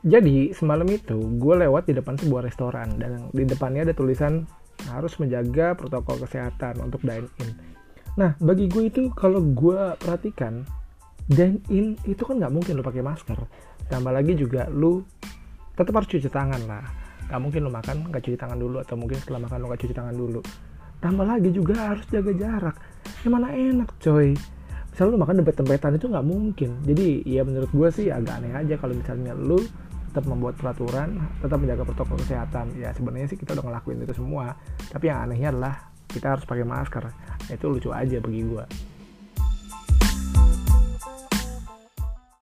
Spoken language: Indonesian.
jadi semalam itu gue lewat di depan sebuah restoran dan di depannya ada tulisan harus menjaga protokol kesehatan untuk dine in. Nah bagi gue itu kalau gue perhatikan dine in itu kan nggak mungkin lo pakai masker. Tambah lagi juga lu tetap harus cuci tangan lah. Gak mungkin lo makan nggak cuci tangan dulu atau mungkin setelah makan lo nggak cuci tangan dulu. Tambah lagi juga harus jaga jarak. Yang enak coy misalnya makan dempet-dempetan itu nggak mungkin jadi ya menurut gue sih agak aneh aja kalau misalnya lu tetap membuat peraturan, tetap menjaga protokol kesehatan. Ya sebenarnya sih kita udah ngelakuin itu semua. Tapi yang anehnya adalah kita harus pakai masker. Itu lucu aja bagi gue.